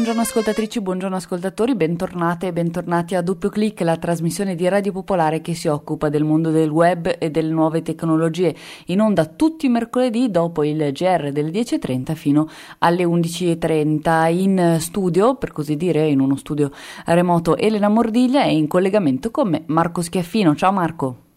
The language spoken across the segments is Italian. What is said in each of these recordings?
Buongiorno, ascoltatrici, buongiorno ascoltatori, bentornate e bentornati a Doppio Clic, la trasmissione di Radio Popolare che si occupa del mondo del web e delle nuove tecnologie, in onda tutti i mercoledì dopo il GR del 10.30 fino alle 11.30 in studio, per così dire, in uno studio remoto Elena Mordiglia e in collegamento con me Marco Schiaffino. Ciao Marco.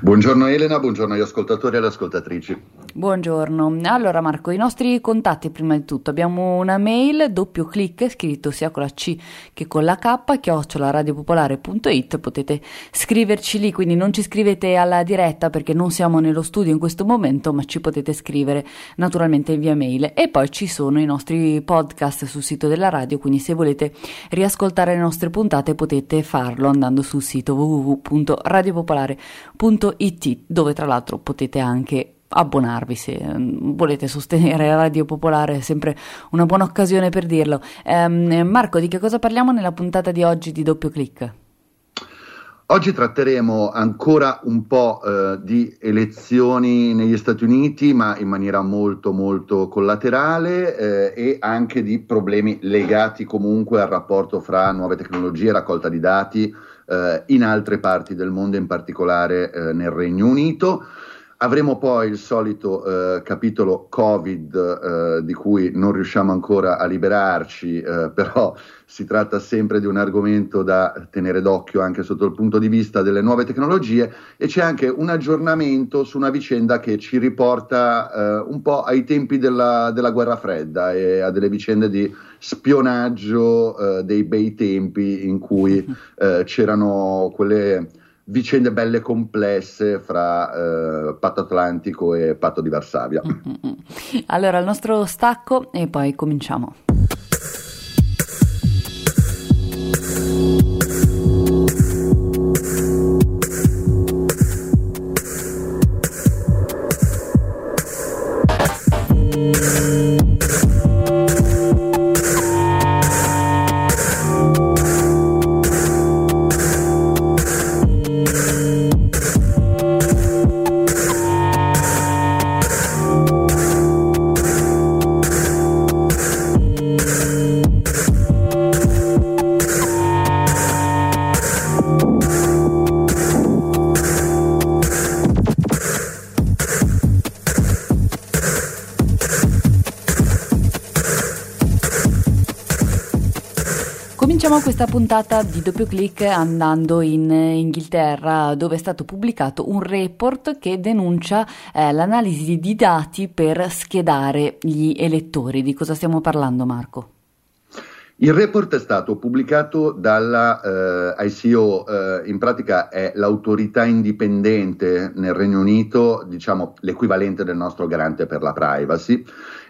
Buongiorno Elena, buongiorno agli ascoltatori e alle ascoltatrici. Buongiorno, allora Marco, i nostri contatti prima di tutto, abbiamo una mail doppio clic scritto sia con la C che con la K, chiocciolaradiopopolare.it, potete scriverci lì, quindi non ci scrivete alla diretta perché non siamo nello studio in questo momento, ma ci potete scrivere naturalmente via mail. E poi ci sono i nostri podcast sul sito della radio, quindi se volete riascoltare le nostre puntate potete farlo andando sul sito www.radiopopolare.it www.radiopoolare.it dove tra l'altro potete anche abbonarvi se mm, volete sostenere Radio Popolare, è sempre una buona occasione per dirlo. Um, Marco, di che cosa parliamo nella puntata di oggi di Doppio Clic? Oggi tratteremo ancora un po' eh, di elezioni negli Stati Uniti, ma in maniera molto molto collaterale eh, e anche di problemi legati comunque al rapporto fra nuove tecnologie, raccolta di dati, eh, in altre parti del mondo, in particolare eh, nel Regno Unito. Avremo poi il solito eh, capitolo Covid eh, di cui non riusciamo ancora a liberarci, eh, però si tratta sempre di un argomento da tenere d'occhio anche sotto il punto di vista delle nuove tecnologie e c'è anche un aggiornamento su una vicenda che ci riporta eh, un po' ai tempi della, della, guerra fredda e a delle vicende di spionaggio eh, dei bei tempi in cui eh, c'erano quelle vicende belle complesse fra eh, Patto Atlantico e Patto di Varsavia. Mm-hmm. Allora, il nostro stacco e poi cominciamo. Puntata di doppio clic andando in Inghilterra dove è stato pubblicato un report che denuncia eh, l'analisi di dati per schedare gli elettori. Di cosa stiamo parlando Marco? Il report è stato pubblicato dalla eh, ICO, eh, in pratica è l'autorità indipendente nel Regno Unito, diciamo l'equivalente del nostro garante per la privacy,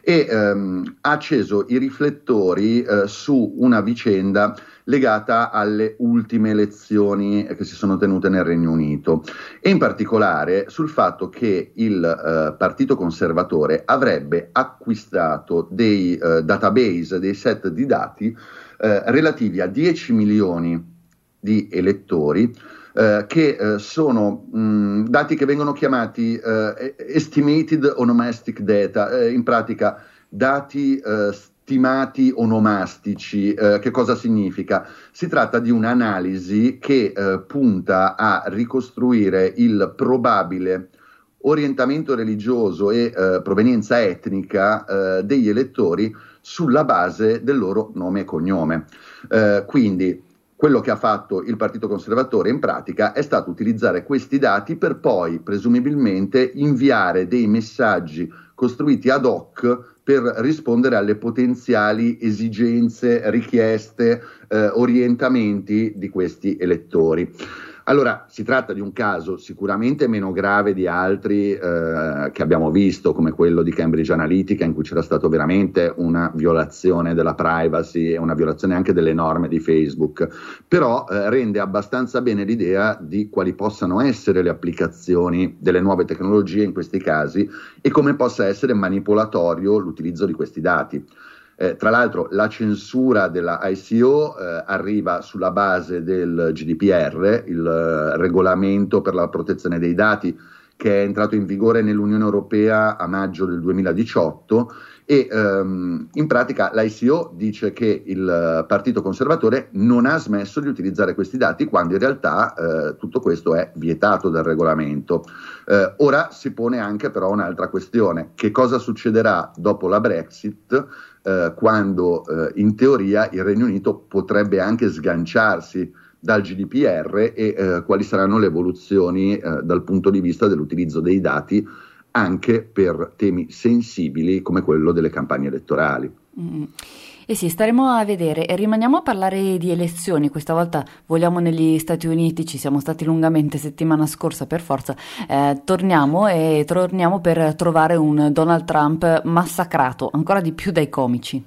e ehm, ha acceso i riflettori eh, su una vicenda legata alle ultime elezioni che si sono tenute nel Regno Unito. E in particolare sul fatto che il eh, Partito Conservatore avrebbe acquistato dei eh, database, dei set di dati eh, relativi a 10 milioni di elettori eh, che eh, sono mh, dati che vengono chiamati eh, estimated onomastic data, eh, in pratica dati stimati onomastici. Che cosa significa? Si tratta di un'analisi che punta a ricostruire il probabile orientamento religioso e eh, provenienza etnica eh, degli elettori sulla base del loro nome e cognome. Eh, quindi quello che ha fatto il Partito Conservatore in pratica è stato utilizzare questi dati per poi presumibilmente inviare dei messaggi costruiti ad hoc per rispondere alle potenziali esigenze, richieste, eh, orientamenti di questi elettori. Allora, si tratta di un caso sicuramente meno grave di altri eh, che abbiamo visto, come quello di Cambridge Analytica, in cui c'era stata veramente una violazione della privacy e una violazione anche delle norme di Facebook, però eh, rende abbastanza bene l'idea di quali possano essere le applicazioni delle nuove tecnologie in questi casi e come possa essere manipolatorio l'utilizzo di questi dati. Eh, tra l'altro la censura della ICO eh, arriva sulla base del GDPR, il eh, regolamento per la protezione dei dati che è entrato in vigore nell'Unione Europea a maggio del 2018 e ehm, in pratica l'ICO dice che il Partito Conservatore non ha smesso di utilizzare questi dati quando in realtà eh, tutto questo è vietato dal regolamento. Eh, ora si pone anche però un'altra questione, che cosa succederà dopo la Brexit eh, quando eh, in teoria il Regno Unito potrebbe anche sganciarsi dal GDPR e eh, quali saranno le evoluzioni eh, dal punto di vista dell'utilizzo dei dati anche per temi sensibili come quello delle campagne elettorali. Mm. Eh sì, staremo a vedere e rimaniamo a parlare di elezioni. Questa volta vogliamo negli Stati Uniti, ci siamo stati lungamente settimana scorsa per forza. Eh, torniamo e torniamo per trovare un Donald Trump massacrato ancora di più dai comici.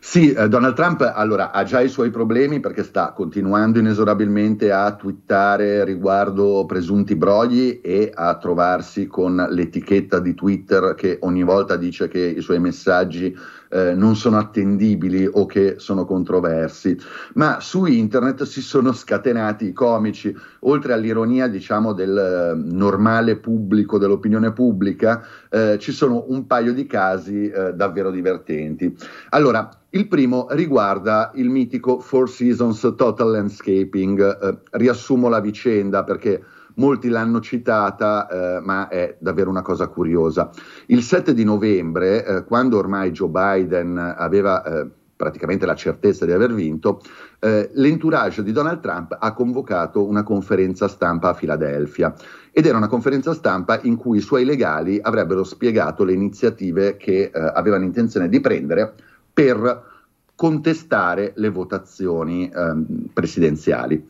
Sì, eh, Donald Trump allora, ha già i suoi problemi perché sta continuando inesorabilmente a twittare riguardo presunti brogli e a trovarsi con l'etichetta di Twitter che ogni volta dice che i suoi messaggi eh, non sono attendibili o che sono controversi, ma su internet si sono scatenati i comici, oltre all'ironia diciamo del eh, normale pubblico, dell'opinione pubblica, eh, ci sono un paio di casi eh, davvero divertenti. Allora, il primo riguarda il mitico Four Seasons Total Landscaping. Eh, riassumo la vicenda perché molti l'hanno citata, eh, ma è davvero una cosa curiosa. Il 7 di novembre, eh, quando ormai Joe Biden aveva eh, praticamente la certezza di aver vinto, eh, l'entourage di Donald Trump ha convocato una conferenza stampa a Filadelfia ed era una conferenza stampa in cui i suoi legali avrebbero spiegato le iniziative che eh, avevano intenzione di prendere per contestare le votazioni ehm, presidenziali.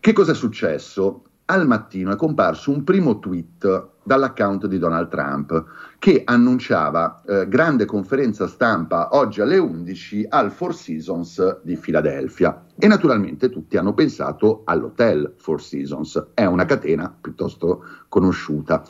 Che cosa è successo? Al mattino è comparso un primo tweet dall'account di Donald Trump che annunciava eh, grande conferenza stampa oggi alle 11 al Four Seasons di Filadelfia e naturalmente tutti hanno pensato all'hotel Four Seasons, è una catena piuttosto conosciuta.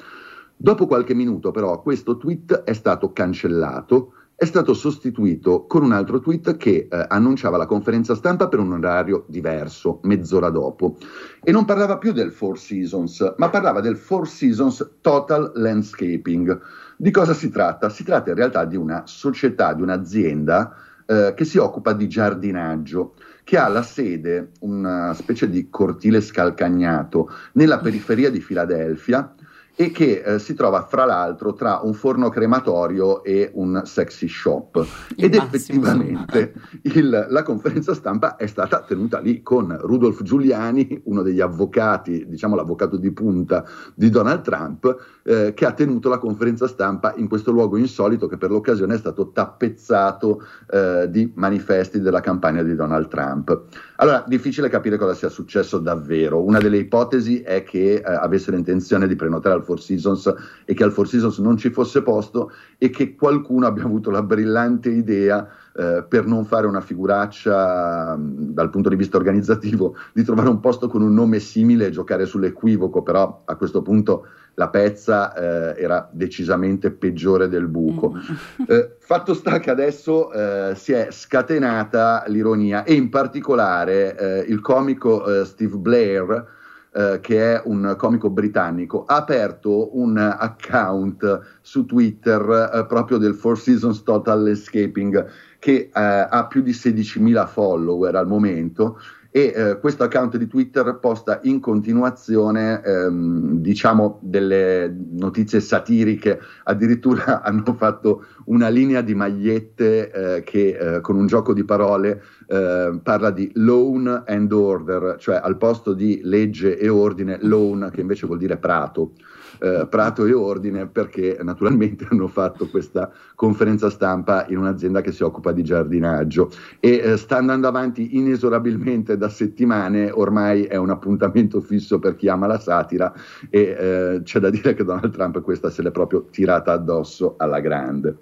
Dopo qualche minuto però questo tweet è stato cancellato è stato sostituito con un altro tweet che eh, annunciava la conferenza stampa per un orario diverso, mezz'ora dopo, e non parlava più del Four Seasons, ma parlava del Four Seasons Total Landscaping. Di cosa si tratta? Si tratta in realtà di una società, di un'azienda eh, che si occupa di giardinaggio, che ha la sede, una specie di cortile scalcagnato, nella periferia di Filadelfia, e che eh, si trova fra l'altro tra un forno crematorio e un sexy shop. Il Ed effettivamente il, la conferenza stampa è stata tenuta lì con Rudolf Giuliani, uno degli avvocati, diciamo l'avvocato di punta di Donald Trump, eh, che ha tenuto la conferenza stampa in questo luogo insolito che per l'occasione è stato tappezzato eh, di manifesti della campagna di Donald Trump. Allora, difficile capire cosa sia successo davvero. Una delle ipotesi è che eh, avessero intenzione di prenotare al Four Seasons e che al Four Seasons non ci fosse posto e che qualcuno abbia avuto la brillante idea eh, per non fare una figuraccia mh, dal punto di vista organizzativo di trovare un posto con un nome simile e giocare sull'equivoco, però a questo punto la pezza eh, era decisamente peggiore del buco. Mm. Eh, fatto sta che adesso eh, si è scatenata l'ironia e in particolare eh, il comico eh, Steve Blair eh, che è un comico britannico, ha aperto un account su Twitter eh, proprio del Four Seasons Total Escaping che eh, ha più di 16.000 follower al momento e eh, questo account di Twitter posta in continuazione ehm, diciamo delle notizie satiriche, addirittura hanno fatto una linea di magliette eh, che eh, con un gioco di parole eh, parla di loan and order, cioè al posto di legge e ordine, loan che invece vuol dire prato eh, Prato e Ordine perché naturalmente hanno fatto questa conferenza stampa in un'azienda che si occupa di giardinaggio e eh, sta andando avanti inesorabilmente da settimane, ormai è un appuntamento fisso per chi ama la satira e eh, c'è da dire che Donald Trump questa se l'è proprio tirata addosso alla grande.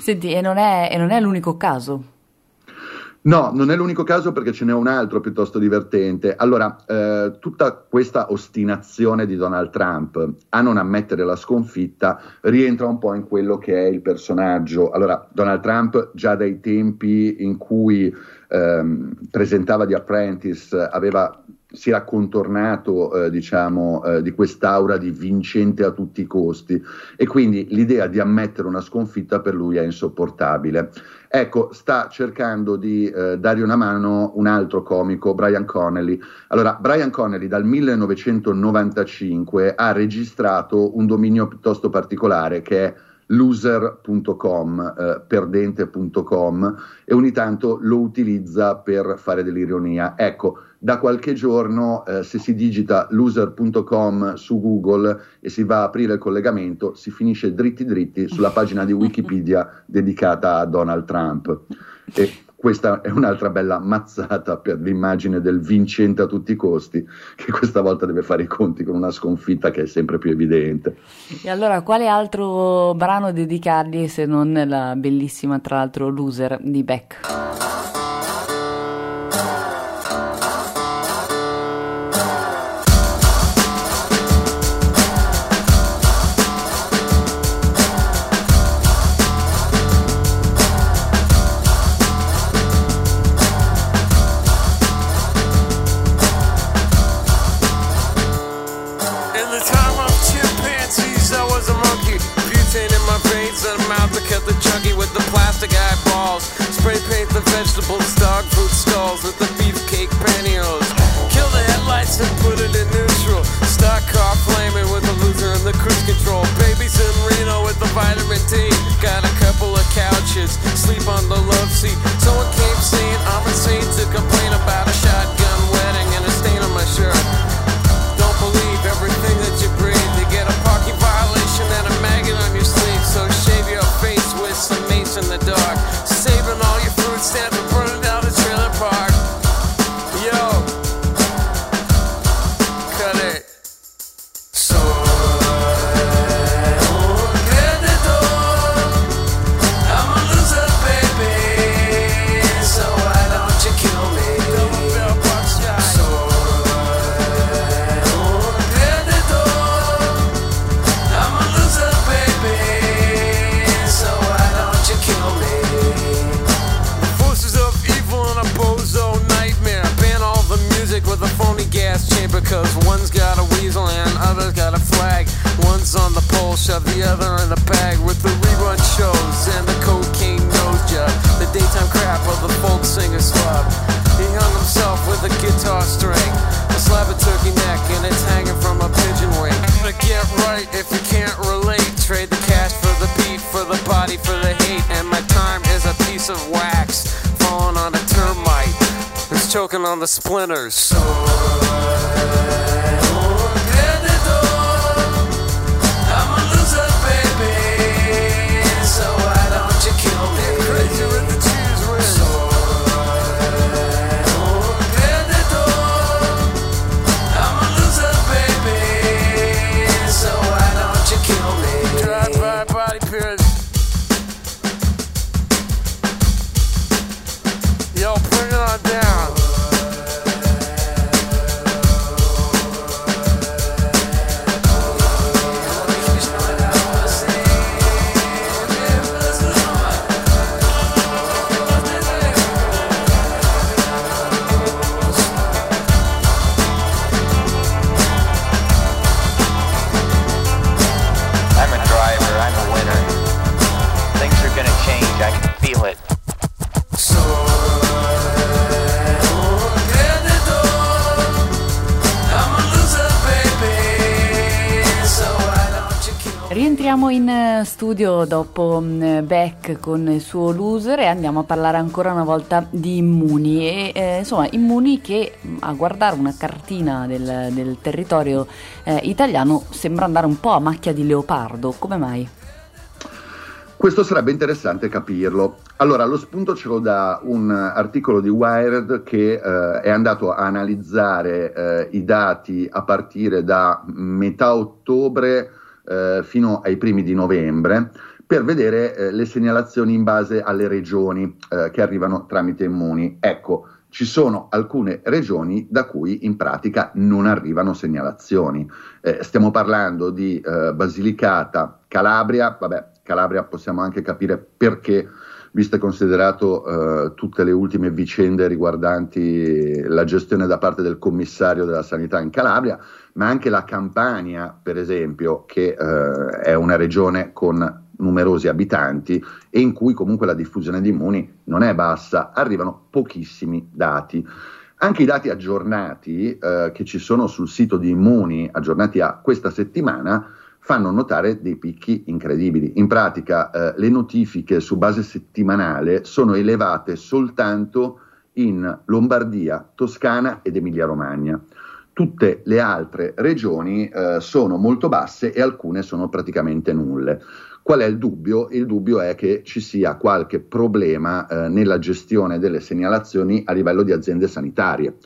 Senti, e non è, e non è l'unico caso No, non è l'unico caso perché ce n'è un altro piuttosto divertente. Allora, eh, tutta questa ostinazione di Donald Trump a non ammettere la sconfitta rientra un po' in quello che è il personaggio. Allora, Donald Trump già dai tempi in cui ehm, presentava The Apprentice aveva si era contornato eh, diciamo, eh, di quest'aura di vincente a tutti i costi e quindi l'idea di ammettere una sconfitta per lui è insopportabile. Ecco, sta cercando di eh, dare una mano un altro comico, Brian Connelly. Allora, Brian Connelly dal 1995 ha registrato un dominio piuttosto particolare che è loser.com, eh, perdente.com e ogni tanto lo utilizza per fare dell'ironia. Ecco, da qualche giorno eh, se si digita loser.com su Google e si va a aprire il collegamento, si finisce dritti dritti sulla pagina di Wikipedia dedicata a Donald Trump. E questa è un'altra bella mazzata per l'immagine del vincente a tutti i costi, che questa volta deve fare i conti con una sconfitta che è sempre più evidente. E allora, quale altro brano dedicargli se non la bellissima, tra l'altro, Loser di Beck? The splinters. Rientriamo in eh, studio dopo mm, Beck con il suo loser e andiamo a parlare ancora una volta di Immuni. E, eh, insomma, Immuni che mm, a guardare una cartina del, del territorio eh, italiano sembra andare un po' a macchia di leopardo. Come mai? Questo sarebbe interessante capirlo. Allora, lo spunto ce lo dà un articolo di Wired che eh, è andato a analizzare eh, i dati a partire da metà ottobre eh, fino ai primi di novembre per vedere eh, le segnalazioni in base alle regioni eh, che arrivano tramite Immuni. Ecco, ci sono alcune regioni da cui in pratica non arrivano segnalazioni. Eh, stiamo parlando di eh, Basilicata, Calabria, vabbè, Calabria possiamo anche capire perché visto e considerato eh, tutte le ultime vicende riguardanti la gestione da parte del commissario della sanità in Calabria, ma anche la Campania, per esempio, che eh, è una regione con numerosi abitanti e in cui comunque la diffusione di immuni non è bassa, arrivano pochissimi dati. Anche i dati aggiornati eh, che ci sono sul sito di Immuni, aggiornati a questa settimana, fanno notare dei picchi incredibili. In pratica eh, le notifiche su base settimanale sono elevate soltanto in Lombardia, Toscana ed Emilia-Romagna. Tutte le altre regioni eh, sono molto basse e alcune sono praticamente nulle. Qual è il dubbio? Il dubbio è che ci sia qualche problema eh, nella gestione delle segnalazioni a livello di aziende sanitarie.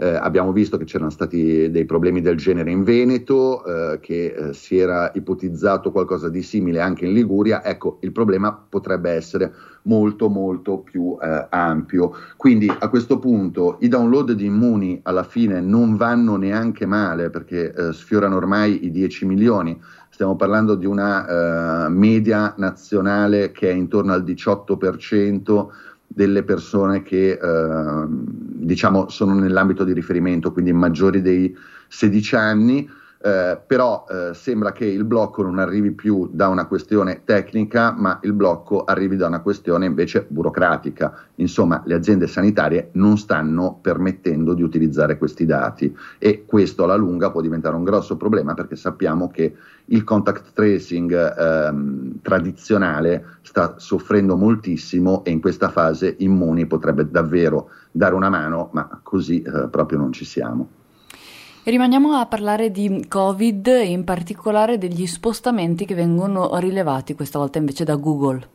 Eh, abbiamo visto che c'erano stati dei problemi del genere in Veneto, eh, che eh, si era ipotizzato qualcosa di simile anche in Liguria. Ecco, il problema potrebbe essere molto molto più eh, ampio. Quindi a questo punto i download di Immuni alla fine non vanno neanche male perché eh, sfiorano ormai i 10 milioni stiamo parlando di una uh, media nazionale che è intorno al 18% delle persone che uh, diciamo sono nell'ambito di riferimento, quindi maggiori dei 16 anni eh, però eh, sembra che il blocco non arrivi più da una questione tecnica, ma il blocco arrivi da una questione invece burocratica. Insomma, le aziende sanitarie non stanno permettendo di utilizzare questi dati e questo alla lunga può diventare un grosso problema perché sappiamo che il contact tracing ehm, tradizionale sta soffrendo moltissimo e in questa fase Immuni potrebbe davvero dare una mano, ma così eh, proprio non ci siamo. Rimaniamo a parlare di Covid e in particolare degli spostamenti che vengono rilevati questa volta invece da Google.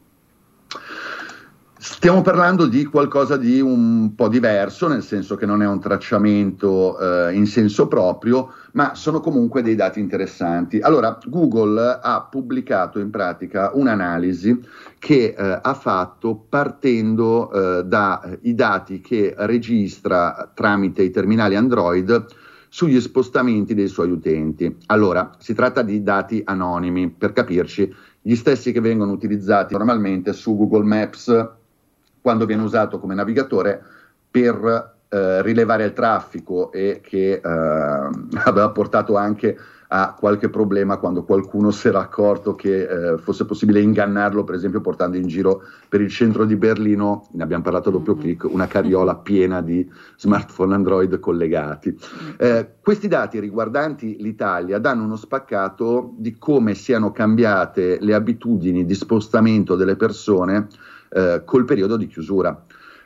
Stiamo parlando di qualcosa di un po' diverso, nel senso che non è un tracciamento eh, in senso proprio, ma sono comunque dei dati interessanti. Allora, Google ha pubblicato in pratica un'analisi che eh, ha fatto partendo eh, dai dati che registra tramite i terminali Android sugli spostamenti dei suoi utenti. Allora, si tratta di dati anonimi, per capirci, gli stessi che vengono utilizzati normalmente su Google Maps quando viene usato come navigatore per eh, rilevare il traffico e che eh, aveva portato anche a qualche problema quando qualcuno si era accorto che eh, fosse possibile ingannarlo, per esempio portando in giro per il centro di Berlino, ne abbiamo parlato a doppio mm-hmm. clic, una carriola piena di smartphone Android collegati. Mm-hmm. Eh, questi dati riguardanti l'Italia danno uno spaccato di come siano cambiate le abitudini di spostamento delle persone eh, col periodo di chiusura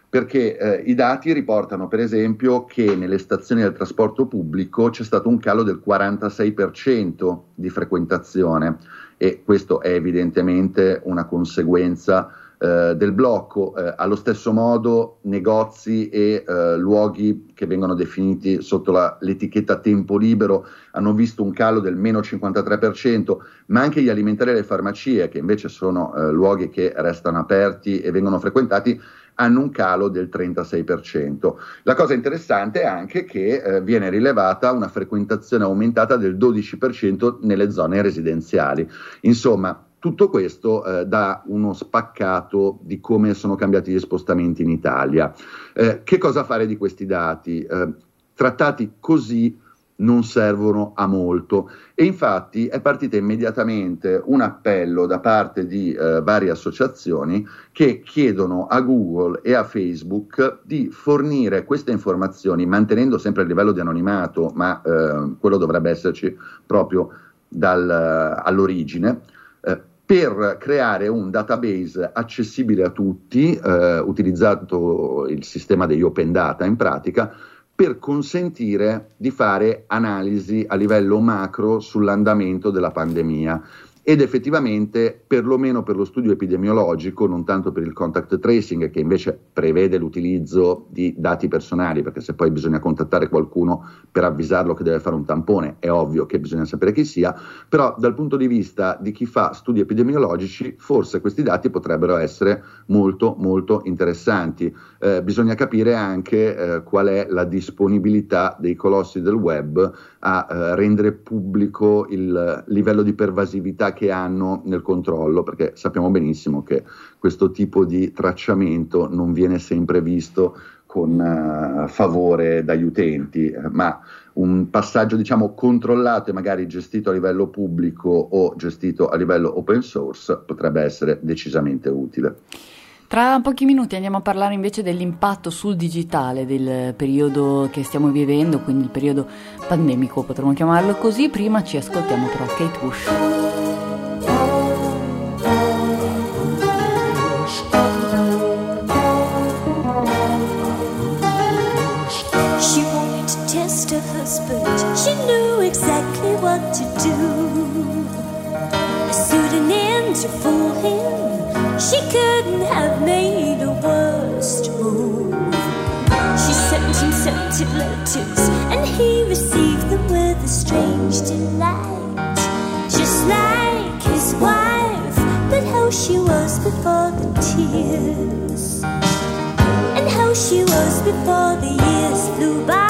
perché eh, i dati riportano per esempio che nelle stazioni del trasporto pubblico c'è stato un calo del 46% di frequentazione e questo è evidentemente una conseguenza eh, del blocco. Eh, allo stesso modo negozi e eh, luoghi che vengono definiti sotto la, l'etichetta tempo libero hanno visto un calo del meno 53%, ma anche gli alimentari e le farmacie, che invece sono eh, luoghi che restano aperti e vengono frequentati, hanno un calo del 36%. La cosa interessante è anche che eh, viene rilevata una frequentazione aumentata del 12% nelle zone residenziali. Insomma, tutto questo eh, dà uno spaccato di come sono cambiati gli spostamenti in Italia. Eh, che cosa fare di questi dati? Eh, trattati così non servono a molto e infatti è partito immediatamente un appello da parte di eh, varie associazioni che chiedono a Google e a Facebook di fornire queste informazioni mantenendo sempre il livello di anonimato, ma eh, quello dovrebbe esserci proprio dal, all'origine. Eh, per creare un database accessibile a tutti, eh, utilizzato il sistema degli open data in pratica, per consentire di fare analisi a livello macro sull'andamento della pandemia ed effettivamente, perlomeno per lo studio epidemiologico, non tanto per il contact tracing, che invece prevede l'utilizzo di dati personali, perché se poi bisogna contattare qualcuno per avvisarlo che deve fare un tampone, è ovvio che bisogna sapere chi sia, però dal punto di vista di chi fa studi epidemiologici, forse questi dati potrebbero essere molto, molto interessanti. Eh, bisogna capire anche eh, qual è la disponibilità dei colossi del web a eh, rendere pubblico il livello di pervasività che hanno nel controllo, perché sappiamo benissimo che questo tipo di tracciamento non viene sempre visto con uh, favore dagli utenti, ma un passaggio diciamo controllato e magari gestito a livello pubblico o gestito a livello open source potrebbe essere decisamente utile. Tra pochi minuti andiamo a parlare invece dell'impatto sul digitale del periodo che stiamo vivendo, quindi il periodo pandemico potremmo chiamarlo così. Prima ci ascoltiamo però Kate Bush. To fool him. Letters, and he received them with a strange delight. Just like his wife, but how she was before the tears, and how she was before the years flew by,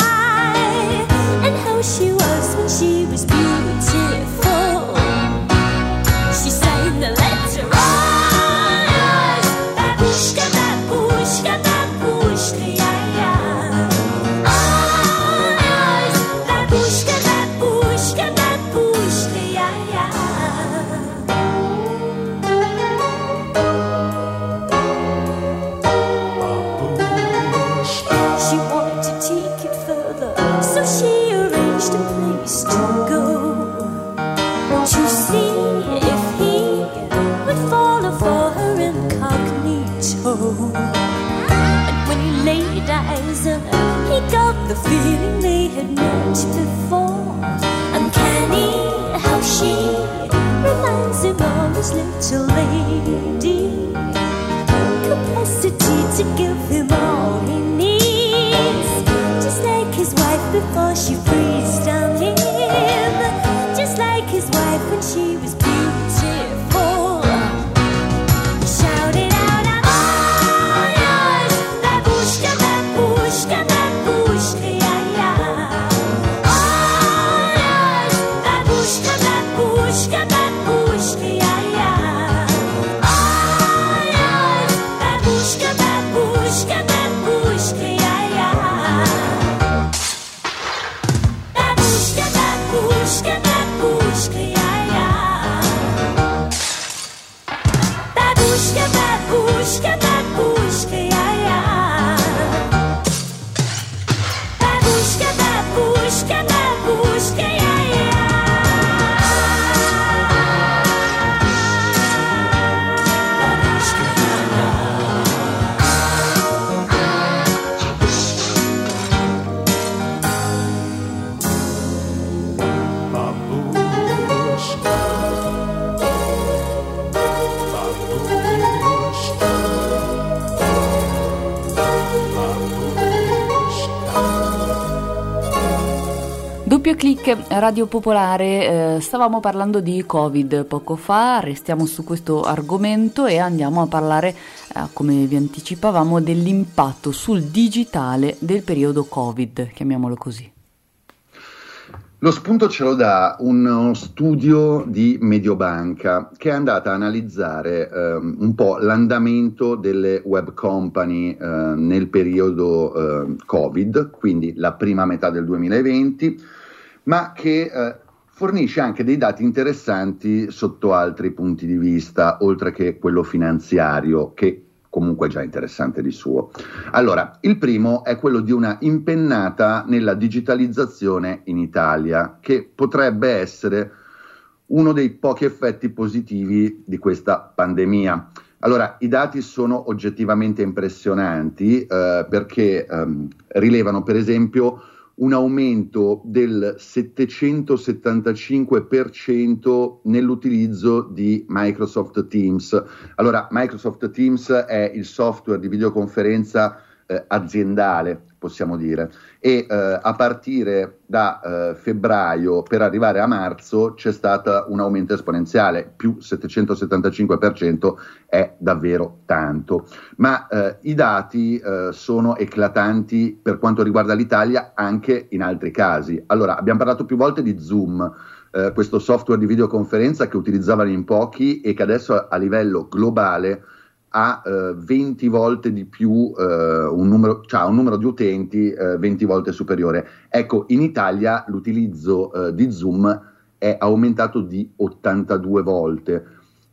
and how she was when she was beautiful. Radio Popolare, eh, stavamo parlando di Covid poco fa, restiamo su questo argomento e andiamo a parlare, eh, come vi anticipavamo, dell'impatto sul digitale del periodo Covid, chiamiamolo così. Lo spunto ce lo dà uno studio di Mediobanca che è andata a analizzare ehm, un po' l'andamento delle web company eh, nel periodo eh, Covid, quindi la prima metà del 2020, ma che eh, fornisce anche dei dati interessanti sotto altri punti di vista, oltre che quello finanziario, che comunque è già interessante di suo. Allora, il primo è quello di una impennata nella digitalizzazione in Italia, che potrebbe essere uno dei pochi effetti positivi di questa pandemia. Allora, i dati sono oggettivamente impressionanti eh, perché ehm, rilevano, per esempio, un aumento del 775% nell'utilizzo di Microsoft Teams. Allora, Microsoft Teams è il software di videoconferenza eh, aziendale possiamo dire, e eh, a partire da eh, febbraio per arrivare a marzo c'è stato un aumento esponenziale, più 775% è davvero tanto, ma eh, i dati eh, sono eclatanti per quanto riguarda l'Italia anche in altri casi. Allora, abbiamo parlato più volte di Zoom. Eh, questo software di videoconferenza che utilizzavano in pochi e che adesso a livello globale ha eh, 20 volte di più, eh, un, numero, cioè un numero di utenti eh, 20 volte superiore. Ecco, in Italia l'utilizzo eh, di Zoom è aumentato di 82 volte.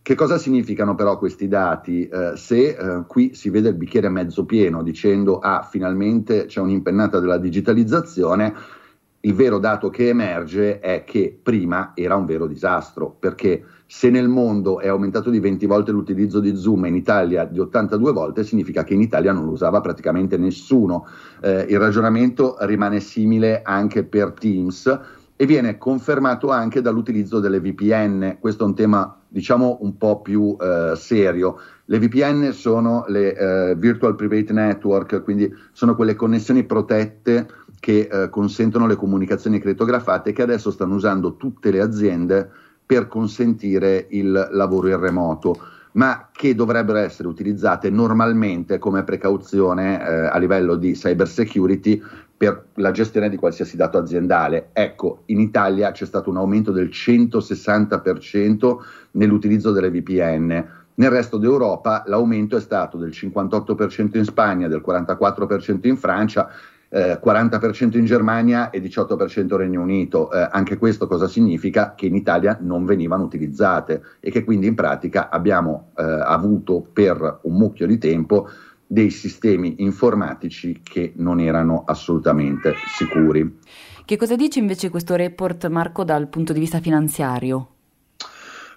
Che cosa significano però questi dati? Eh, se eh, qui si vede il bicchiere mezzo pieno dicendo ah finalmente c'è un'impennata della digitalizzazione, il vero dato che emerge è che prima era un vero disastro, perché se nel mondo è aumentato di 20 volte l'utilizzo di Zoom e in Italia di 82 volte, significa che in Italia non lo usava praticamente nessuno. Eh, il ragionamento rimane simile anche per Teams e viene confermato anche dall'utilizzo delle VPN. Questo è un tema diciamo un po' più eh, serio. Le VPN sono le eh, Virtual Private Network, quindi sono quelle connessioni protette che eh, consentono le comunicazioni crittografate che adesso stanno usando tutte le aziende per consentire il lavoro in remoto, ma che dovrebbero essere utilizzate normalmente come precauzione eh, a livello di cyber security per la gestione di qualsiasi dato aziendale. Ecco, in Italia c'è stato un aumento del 160% nell'utilizzo delle VPN. Nel resto d'Europa l'aumento è stato del 58% in Spagna, del 44% in Francia eh, 40% in Germania e 18% Regno Unito. Eh, anche questo cosa significa? Che in Italia non venivano utilizzate e che quindi in pratica abbiamo eh, avuto per un mucchio di tempo dei sistemi informatici che non erano assolutamente sicuri. Che cosa dice invece questo report, Marco, dal punto di vista finanziario?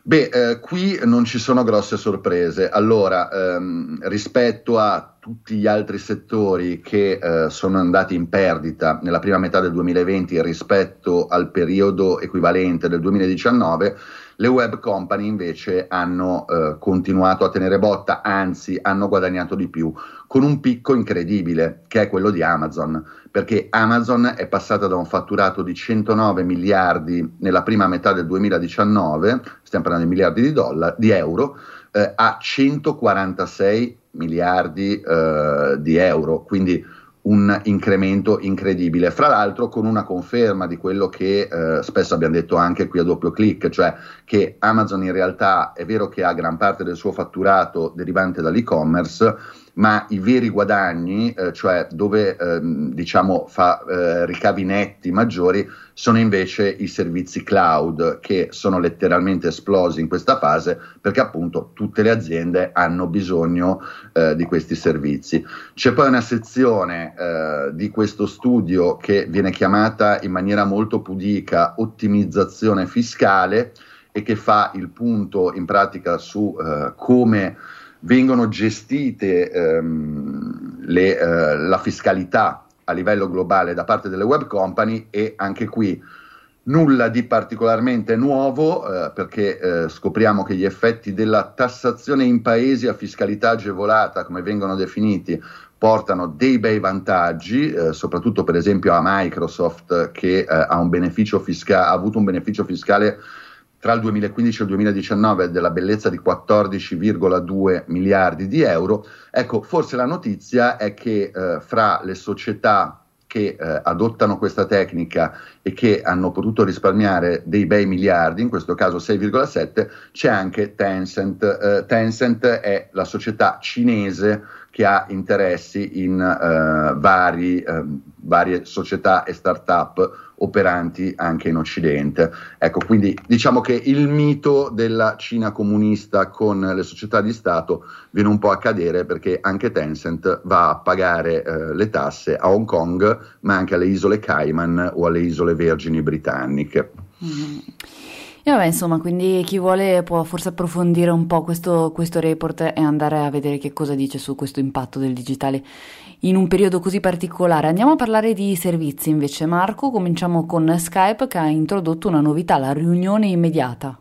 Beh, eh, qui non ci sono grosse sorprese. Allora, ehm, rispetto a tutti gli altri settori che eh, sono andati in perdita nella prima metà del 2020 rispetto al periodo equivalente del 2019, le web company invece hanno eh, continuato a tenere botta, anzi hanno guadagnato di più, con un picco incredibile che è quello di Amazon, perché Amazon è passata da un fatturato di 109 miliardi nella prima metà del 2019, stiamo parlando di miliardi di, dollari, di euro, eh, a 146 miliardi eh, di euro, quindi un incremento incredibile. Fra l'altro con una conferma di quello che eh, spesso abbiamo detto anche qui a doppio clic, cioè che Amazon in realtà è vero che ha gran parte del suo fatturato derivante dall'e-commerce, ma i veri guadagni, eh, cioè dove ehm, diciamo fa eh, ricavi netti maggiori, sono invece i servizi cloud che sono letteralmente esplosi in questa fase perché appunto tutte le aziende hanno bisogno eh, di questi servizi. C'è poi una sezione eh, di questo studio che viene chiamata in maniera molto pudica ottimizzazione fiscale e che fa il punto in pratica su eh, come vengono gestite ehm, le, eh, la fiscalità a livello globale da parte delle web company e anche qui nulla di particolarmente nuovo eh, perché eh, scopriamo che gli effetti della tassazione in paesi a fiscalità agevolata, come vengono definiti, portano dei bei vantaggi, eh, soprattutto per esempio a Microsoft che eh, ha, fisca- ha avuto un beneficio fiscale tra il 2015 e il 2019 della bellezza di 14,2 miliardi di euro. Ecco, forse la notizia è che eh, fra le società che eh, adottano questa tecnica e che hanno potuto risparmiare dei bei miliardi, in questo caso 6,7, c'è anche Tencent. Eh, Tencent è la società cinese che ha interessi in eh, vari, ehm, varie società e start-up operanti anche in Occidente. Ecco, quindi diciamo che il mito della Cina comunista con le società di Stato viene un po' a cadere perché anche Tencent va a pagare eh, le tasse a Hong Kong, ma anche alle isole Cayman o alle isole Vergini britanniche. Mm. E vabbè, insomma, quindi chi vuole può forse approfondire un po' questo, questo report e andare a vedere che cosa dice su questo impatto del digitale in un periodo così particolare. Andiamo a parlare di servizi invece, Marco. Cominciamo con Skype che ha introdotto una novità, la riunione immediata.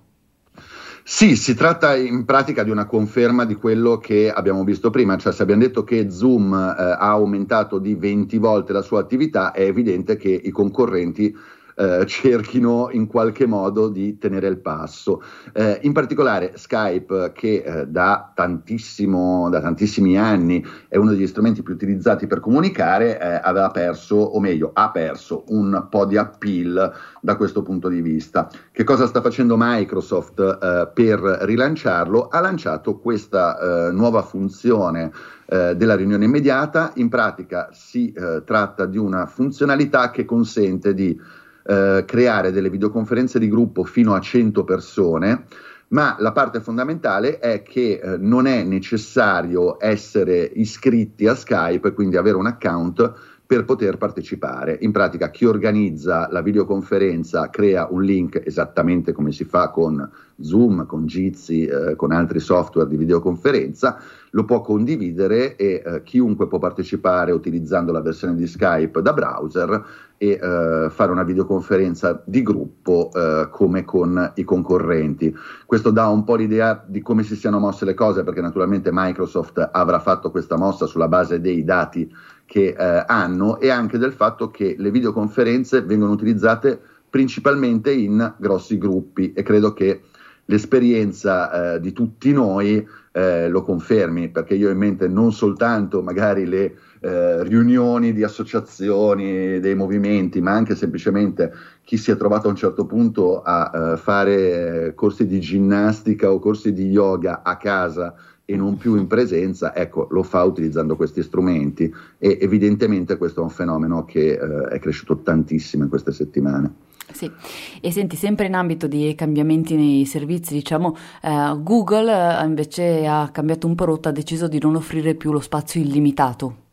Sì, si tratta in pratica di una conferma di quello che abbiamo visto prima, cioè se abbiamo detto che Zoom eh, ha aumentato di 20 volte la sua attività, è evidente che i concorrenti eh, cerchino in qualche modo di tenere il passo. Eh, in particolare Skype, che eh, da, da, tantissimi anni è uno degli strumenti più utilizzati per comunicare, eh, aveva perso, o meglio, ha perso un po' di appeal da questo punto di vista. Che cosa sta facendo Microsoft eh, per rilanciarlo? Ha lanciato questa eh, nuova funzione della riunione immediata, in pratica si eh, tratta di una funzionalità che consente di eh, creare delle videoconferenze di gruppo fino a 100 persone, ma la parte fondamentale è che eh, non è necessario essere iscritti a Skype, quindi avere un account per poter partecipare. In pratica chi organizza la videoconferenza crea un link esattamente come si fa con Zoom, con Jitsi, eh, con altri software di videoconferenza, lo può condividere e eh, chiunque può partecipare utilizzando la versione di Skype da browser e eh, fare una videoconferenza di gruppo eh, come con i concorrenti. Questo dà un po' l'idea di come si siano mosse le cose perché naturalmente Microsoft avrà fatto questa mossa sulla base dei dati che eh, hanno e anche del fatto che le videoconferenze vengono utilizzate principalmente in grossi gruppi e credo che l'esperienza eh, di tutti noi eh, lo confermi, perché io ho in mente non soltanto magari le eh, riunioni di associazioni, dei movimenti, ma anche semplicemente chi si è trovato a un certo punto a eh, fare corsi di ginnastica o corsi di yoga a casa e non più in presenza, ecco, lo fa utilizzando questi strumenti e evidentemente questo è un fenomeno che eh, è cresciuto tantissimo in queste settimane. Sì, e senti, sempre in ambito di cambiamenti nei servizi, diciamo, eh, Google eh, invece ha cambiato un po' rotta, ha deciso di non offrire più lo spazio illimitato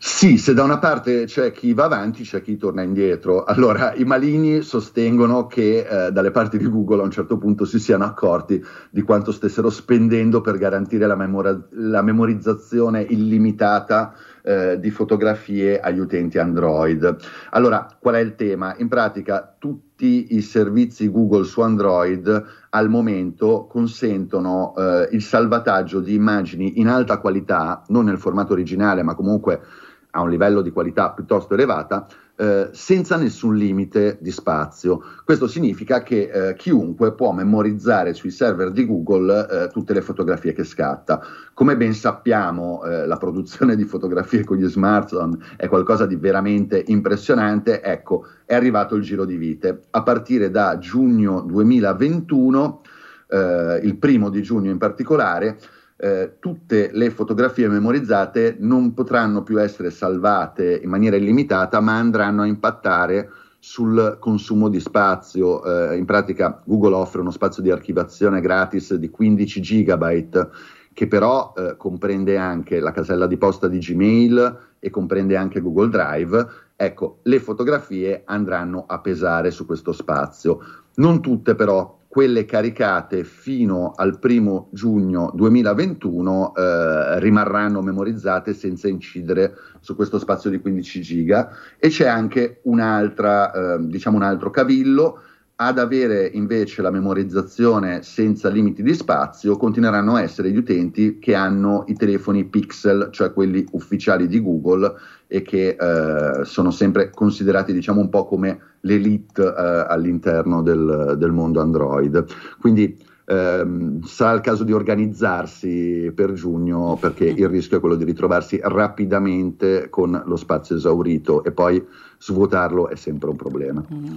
sì, se da una parte c'è chi va avanti, c'è chi torna indietro. Allora, i maligni sostengono che eh, dalle parti di Google a un certo punto si siano accorti di quanto stessero spendendo per garantire la, memora- la memorizzazione illimitata eh, di fotografie agli utenti Android. Allora, qual è il tema? In pratica, tutti i servizi Google su Android al momento consentono eh, il salvataggio di immagini in alta qualità, non nel formato originale, ma comunque a un livello di qualità piuttosto elevata, eh, senza nessun limite di spazio. Questo significa che eh, chiunque può memorizzare sui server di Google eh, tutte le fotografie che scatta. Come ben sappiamo, eh, la produzione di fotografie con gli smartphone è qualcosa di veramente impressionante. Ecco, è arrivato il giro di vite. A partire da giugno 2021, eh, il primo di giugno in particolare, eh, tutte le fotografie memorizzate non potranno più essere salvate in maniera illimitata, ma andranno a impattare sul consumo di spazio. Eh, in pratica Google offre uno spazio di archivazione gratis di 15 gigabyte che però eh, comprende anche la casella di posta di Gmail e comprende anche Google Drive. Ecco, le fotografie andranno a pesare su questo spazio. Non tutte però quelle caricate fino al primo giugno 2021 eh, rimarranno memorizzate senza incidere su questo spazio di 15 giga. E c'è anche un'altra, eh, diciamo un altro cavillo ad avere invece la memorizzazione senza limiti di spazio continueranno a essere gli utenti che hanno i telefoni Pixel, cioè quelli ufficiali di Google e che eh, sono sempre considerati diciamo un po' come l'elite eh, all'interno del, del, mondo Android. Quindi ehm, sarà il caso di organizzarsi per giugno perché il rischio è quello di ritrovarsi rapidamente con lo spazio esaurito e poi svuotarlo è sempre un problema. Mm.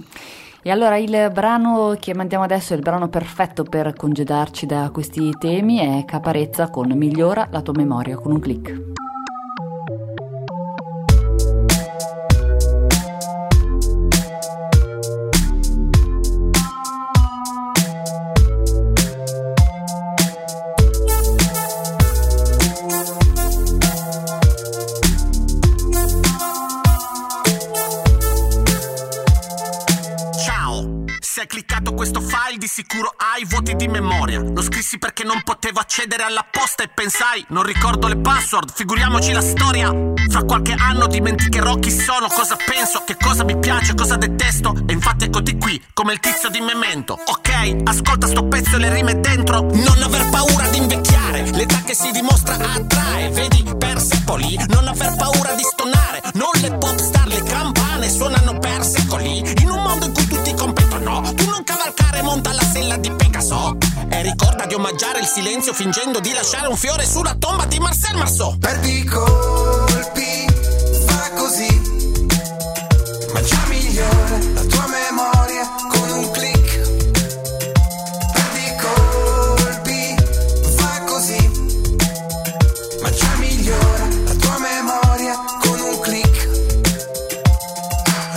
E allora il brano che mandiamo adesso è il brano perfetto per congedarci da questi temi, è Caparezza con Migliora la tua memoria con un clic. Sicuro hai voti di memoria. Lo scrissi perché non potevo accedere alla posta e pensai, non ricordo le password, figuriamoci la storia. Fra qualche anno dimenticherò chi sono, cosa penso, che cosa mi piace, cosa detesto. E infatti eccoti qui, come il tizio di Memento. Ok, ascolta sto pezzo e le rime dentro. Non aver paura di invecchiare, l'età che si dimostra attrae. Vedi Persepoli, non aver paura di stonare. Non le pop star, le campane suonano per secoli. In un mondo in cui tutti competono, tu non cavalcare, monta la sella di Pegaso. E ricorda di omaggiare il silenzio fingendo di lasciare un fiore sulla tomba di Marcel Marceau. Perdi colpi, fa così. Ma già migliore la tua memoria con un click. Perdi colpi, fa così. Ma già migliora la tua memoria con un click.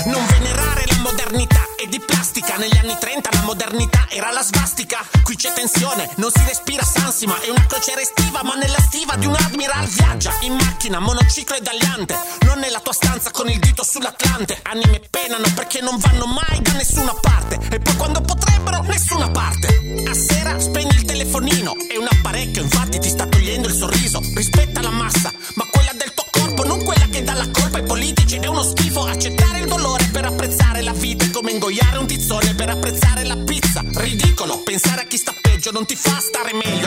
Non venerare la modernità è di plastica. Negli anni 30 la modernità era la svastica. Qui c'è tensione, non si respira sansima. È una crociera estiva, ma nella stiva di un admiral viaggia in macchina, monociclo e dagliante. Non nella tua stanza con il dito sull'Atlante. Anime penano perché non vanno mai da nessuna parte. E poi quando potrebbero, nessuna parte. A sera spegni il telefonino. È un apparecchio, infatti ti sta peggio non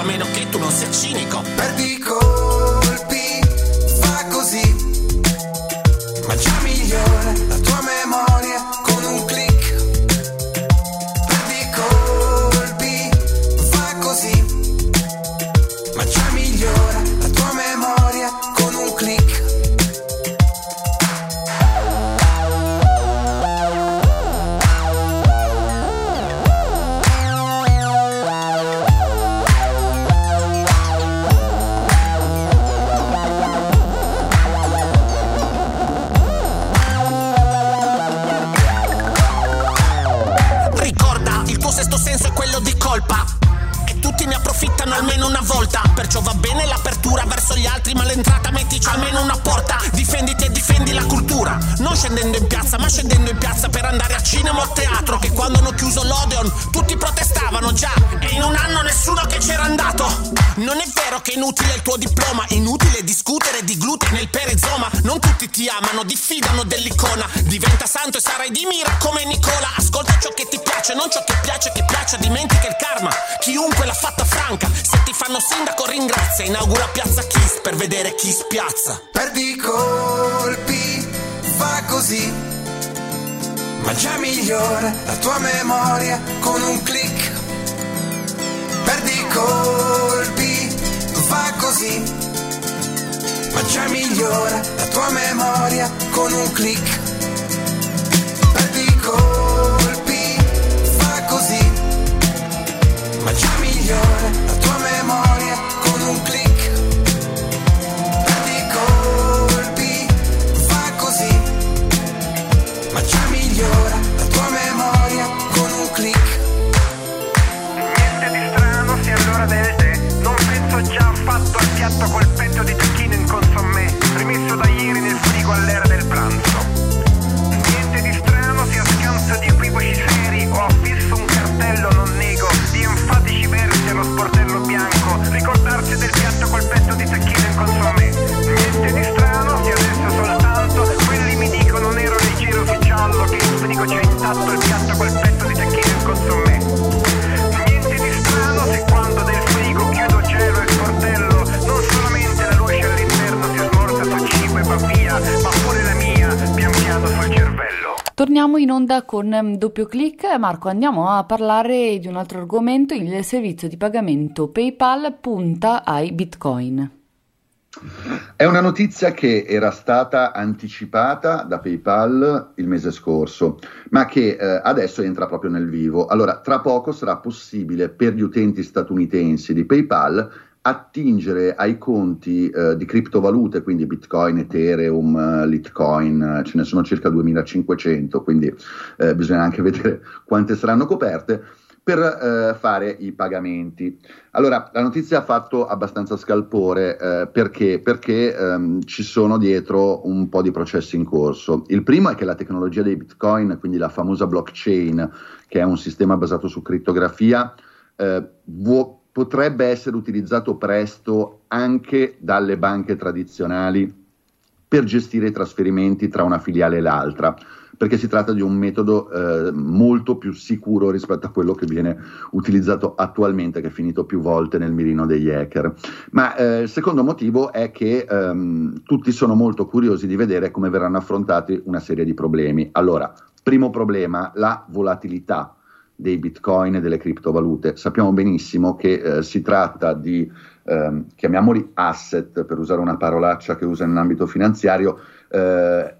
così. Ma già migliora la tua memoria con un click. Perdi colpi, fa così. Ma già migliora la tua memoria con un click. Torniamo in onda con ehm, doppio clic. Marco, andiamo a parlare di un altro argomento. Il servizio di pagamento PayPal punta ai bitcoin. È una notizia che era stata anticipata da PayPal il mese scorso, ma che eh, adesso entra proprio nel vivo. Allora, tra poco sarà possibile per gli utenti statunitensi di PayPal attingere ai conti eh, di criptovalute, quindi Bitcoin, Ethereum, eh, Litecoin, eh, ce ne sono circa 2500, quindi eh, bisogna anche vedere quante saranno coperte per eh, fare i pagamenti. Allora, la notizia ha fatto abbastanza scalpore eh, perché, perché ehm, ci sono dietro un po' di processi in corso. Il primo è che la tecnologia dei bitcoin, quindi la famosa blockchain, che è un sistema basato su crittografia, eh, vuo- potrebbe essere utilizzato presto anche dalle banche tradizionali per gestire i trasferimenti tra una filiale e l'altra. perché si tratta di un metodo eh, molto più sicuro rispetto a quello che viene utilizzato attualmente, che è finito più volte nel mirino degli hacker. Ma eh, il secondo motivo è che ehm, tutti sono molto curiosi di vedere come verranno affrontati una serie di problemi. Allora, primo problema, la volatilità dei bitcoin e delle criptovalute. Sappiamo benissimo che eh, si tratta di, ehm, chiamiamoli asset, per usare una parolaccia che usa nell'ambito finanziario, eh,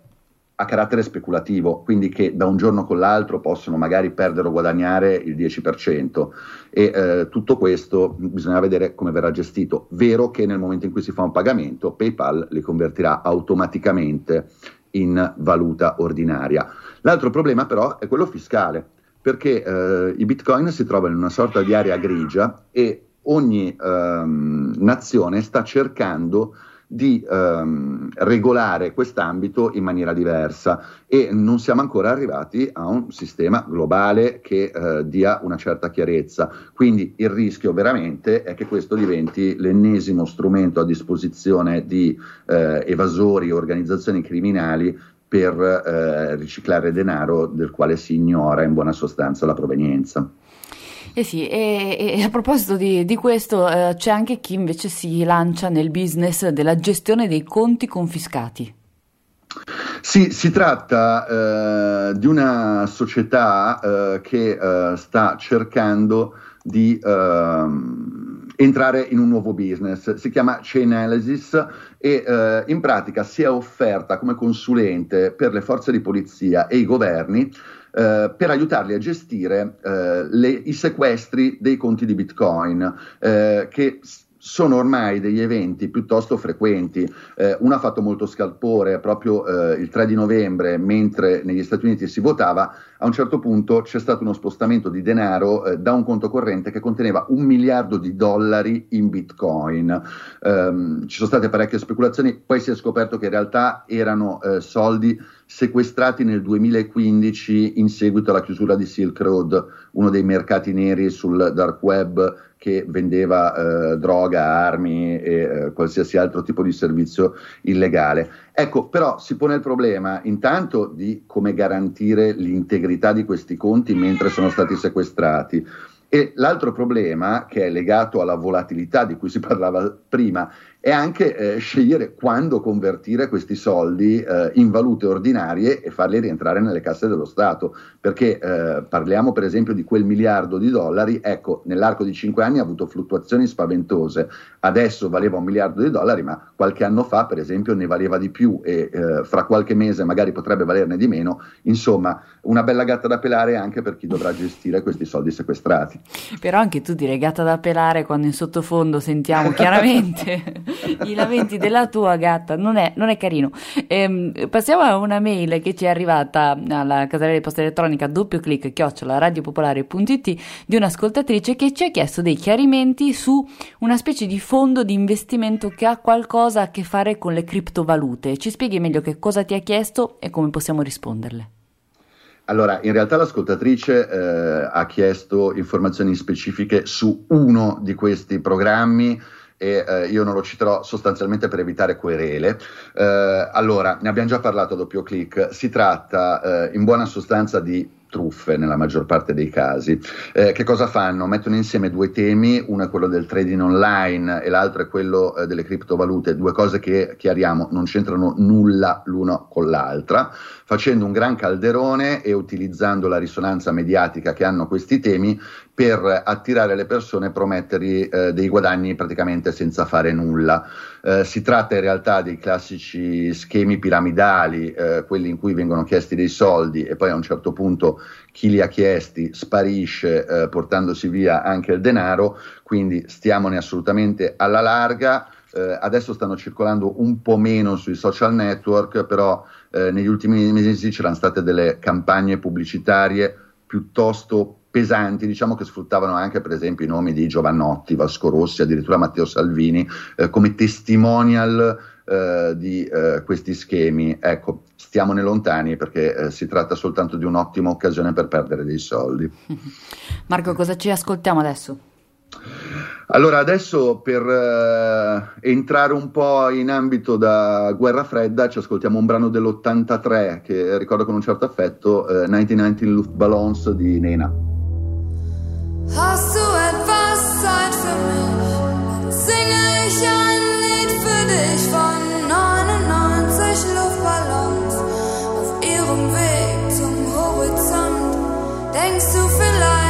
a carattere speculativo, quindi che da un giorno con l'altro possono magari perdere o guadagnare il 10% e eh, tutto questo bisogna vedere come verrà gestito. Vero che nel momento in cui si fa un pagamento PayPal li convertirà automaticamente in valuta ordinaria. L'altro problema però è quello fiscale, perché eh, i bitcoin si trovano in una sorta di area grigia e ogni ehm, nazione sta cercando di ehm, regolare quest'ambito in maniera diversa e non siamo ancora arrivati a un sistema globale che eh, dia una certa chiarezza. Quindi il rischio veramente è che questo diventi l'ennesimo strumento a disposizione di eh, evasori e organizzazioni criminali per eh, riciclare denaro del quale si ignora in buona sostanza la provenienza. Eh sì, e, e a proposito di, di questo, eh, c'è anche chi invece si lancia nel business della gestione dei conti confiscati. Sì, si tratta eh, di una società eh, che eh, sta cercando di ehm, entrare in un nuovo business, si chiama Chainalysis e eh, in pratica si è offerta come consulente per le forze di polizia e i governi eh, per aiutarli a gestire eh, le, i sequestri dei conti di Bitcoin, eh, che sono ormai degli eventi piuttosto frequenti. Eh, uno ha fatto molto scalpore proprio eh, il 3 di novembre, mentre negli Stati Uniti si votava, a un certo punto c'è stato uno spostamento di denaro eh, da un conto corrente che conteneva un miliardo di dollari in bitcoin. Um, ci sono state parecchie speculazioni, poi si è scoperto che in realtà erano eh, soldi sequestrati nel 2015 in seguito alla chiusura di Silk Road, uno dei mercati neri sul dark web che vendeva eh, droga, armi e eh, qualsiasi altro tipo di servizio illegale. Ecco, però si pone il problema intanto di come garantire l'integrità di questi conti mentre sono stati sequestrati. E l'altro problema, che è legato alla volatilità di cui si parlava prima, e anche eh, scegliere quando convertire questi soldi eh, in valute ordinarie e farli rientrare nelle casse dello Stato, perché eh, parliamo per esempio di quel miliardo di dollari, ecco, nell'arco di cinque anni ha avuto fluttuazioni spaventose, adesso valeva un miliardo di dollari, ma qualche anno fa per esempio ne valeva di più e eh, fra qualche mese magari potrebbe valerne di meno, insomma una bella gatta da pelare anche per chi dovrà gestire questi soldi sequestrati. Però anche tu direi gatta da pelare quando in sottofondo sentiamo chiaramente i lamenti della tua gatta, non è, non è carino. Ehm, passiamo a una mail che ci è arrivata alla casella di posta elettronica doppio clic chiocciola radiopopolare.it di un'ascoltatrice che ci ha chiesto dei chiarimenti su una specie di fondo di investimento che ha qualcosa a che fare con le criptovalute. Ci spieghi meglio che cosa ti ha chiesto e come possiamo risponderle. Allora, in realtà l'ascoltatrice eh, ha chiesto informazioni specifiche su uno di questi programmi e eh, io non lo citerò sostanzialmente per evitare querele. Eh, allora, ne abbiamo già parlato a doppio clic, si tratta eh, in buona sostanza di truffe nella maggior parte dei casi. Eh, che cosa fanno? Mettono insieme due temi, uno è quello del trading online e l'altro è quello eh, delle criptovalute, due cose che chiariamo non c'entrano nulla l'una con l'altra, facendo un gran calderone e utilizzando la risonanza mediatica che hanno questi temi per attirare le persone e promettergli eh, dei guadagni praticamente senza fare nulla. Eh, si tratta in realtà dei classici schemi piramidali, eh, quelli in cui vengono chiesti dei soldi e poi a un certo punto chi li ha chiesti sparisce eh, portandosi via anche il denaro, quindi stiamone assolutamente alla larga. Eh, adesso stanno circolando un po' meno sui social network, però eh, negli ultimi mesi c'erano state delle campagne pubblicitarie piuttosto pesanti, diciamo che sfruttavano anche per esempio i nomi di Giovannotti, Vasco Rossi, addirittura Matteo Salvini eh, come testimonial eh, di eh, questi schemi. Ecco, stiamone lontani perché eh, si tratta soltanto di un'ottima occasione per perdere dei soldi. Marco, cosa ci ascoltiamo adesso? Allora, adesso per uh, entrare un po' in ambito da guerra fredda, ci ascoltiamo un brano dell'83 che ricordo con un certo affetto, uh, 1919 Luftballons di Nena. Hast du etwas Zeit für mich? Singe ich ein Lied für dich von 99 Luftballons auf ihrem Weg zum Horizont. Denkst du vielleicht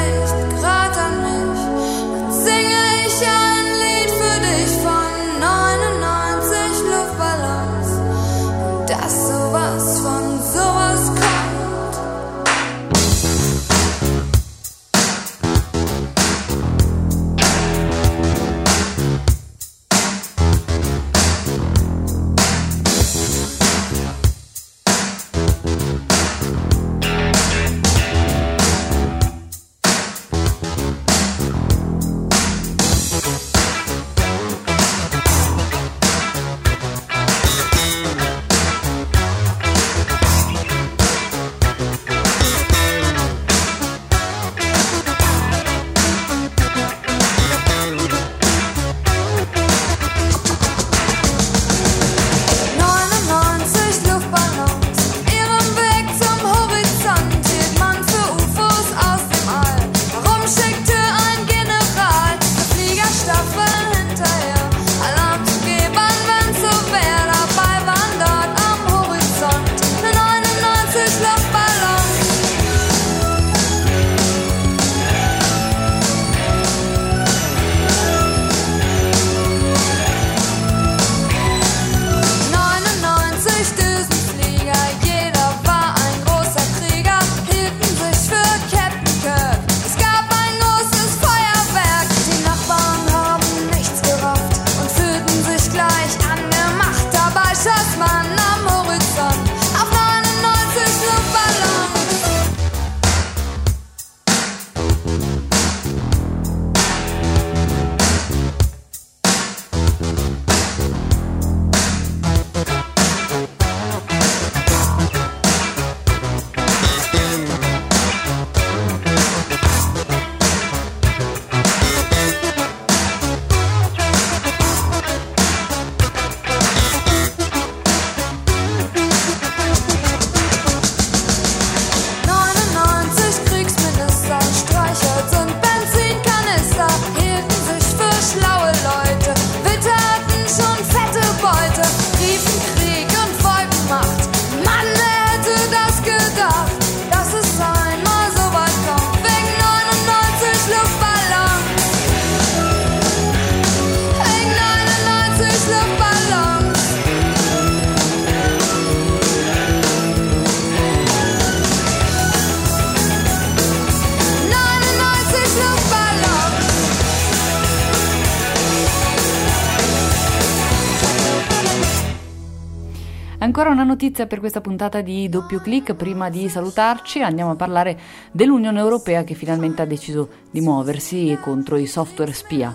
Ancora una notizia per questa puntata di doppio clic. Prima di salutarci andiamo a parlare dell'Unione Europea che finalmente ha deciso di muoversi contro i software spia.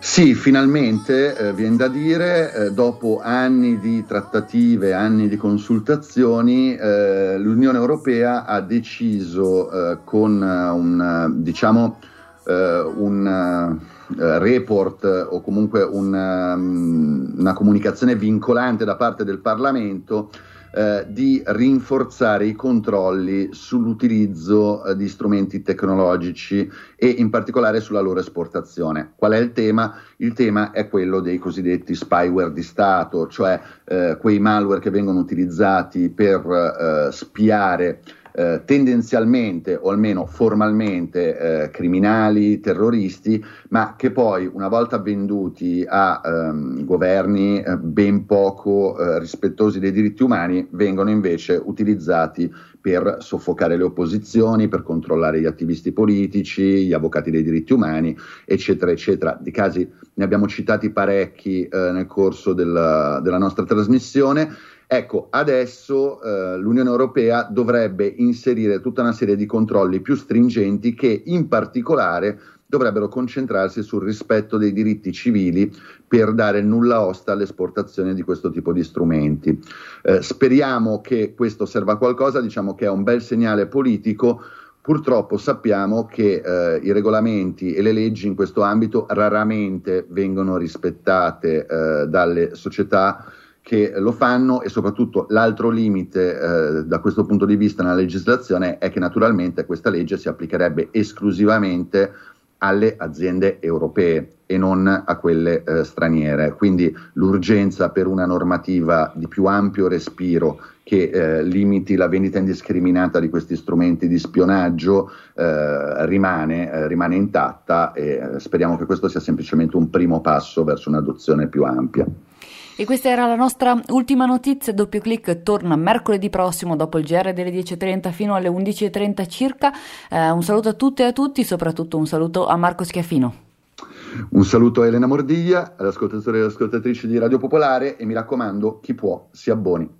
Sì, finalmente eh, viene da dire, eh, dopo anni di trattative, anni di consultazioni, eh, l'Unione Europea ha deciso eh, con un, diciamo, eh, un report o comunque una, una, comunicazione vincolante da parte del Parlamento eh, di rinforzare i controlli sull'utilizzo eh, di strumenti tecnologici e in particolare sulla loro esportazione. Qual è il tema? Il tema è quello dei cosiddetti spyware di Stato, cioè eh, quei malware che vengono utilizzati per eh, spiare eh, tendenzialmente o almeno formalmente eh, criminali, terroristi, ma che poi una volta venduti a ehm, governi eh, ben poco eh, rispettosi dei diritti umani vengono invece utilizzati per soffocare le opposizioni, per controllare gli attivisti politici, gli avvocati dei diritti umani, eccetera, eccetera. Di casi ne abbiamo citati parecchi eh, nel corso della, della nostra trasmissione. Ecco, adesso eh, l'Unione Europea dovrebbe inserire tutta una serie di controlli più stringenti che in particolare dovrebbero concentrarsi sul rispetto dei diritti civili per dare nulla osta all'esportazione di questo tipo di strumenti. Eh, speriamo che questo serva a qualcosa, diciamo che è un bel segnale politico Purtroppo sappiamo che eh, i regolamenti e le leggi in questo ambito raramente vengono rispettate eh, dalle società che lo fanno e soprattutto l'altro limite eh, da questo punto di vista nella legislazione è che naturalmente questa legge si applicherebbe esclusivamente alle aziende europee e non a quelle eh, straniere. Quindi l'urgenza per una normativa di più ampio respiro che eh, limiti la vendita indiscriminata di questi strumenti di spionaggio eh, rimane, eh, rimane, intatta e eh, speriamo che questo sia semplicemente un primo passo verso un'adozione più ampia. E questa era la nostra ultima notizia. Doppio clic torna mercoledì prossimo dopo il GR delle 10.30 fino alle 11.30 circa. Eh, un saluto a tutte e a tutti, soprattutto un saluto a Marco Schiaffino. Un saluto a Elena Mordiglia, all'ascoltatore e all'ascoltatrice di Radio Popolare e mi raccomando, chi può si abboni.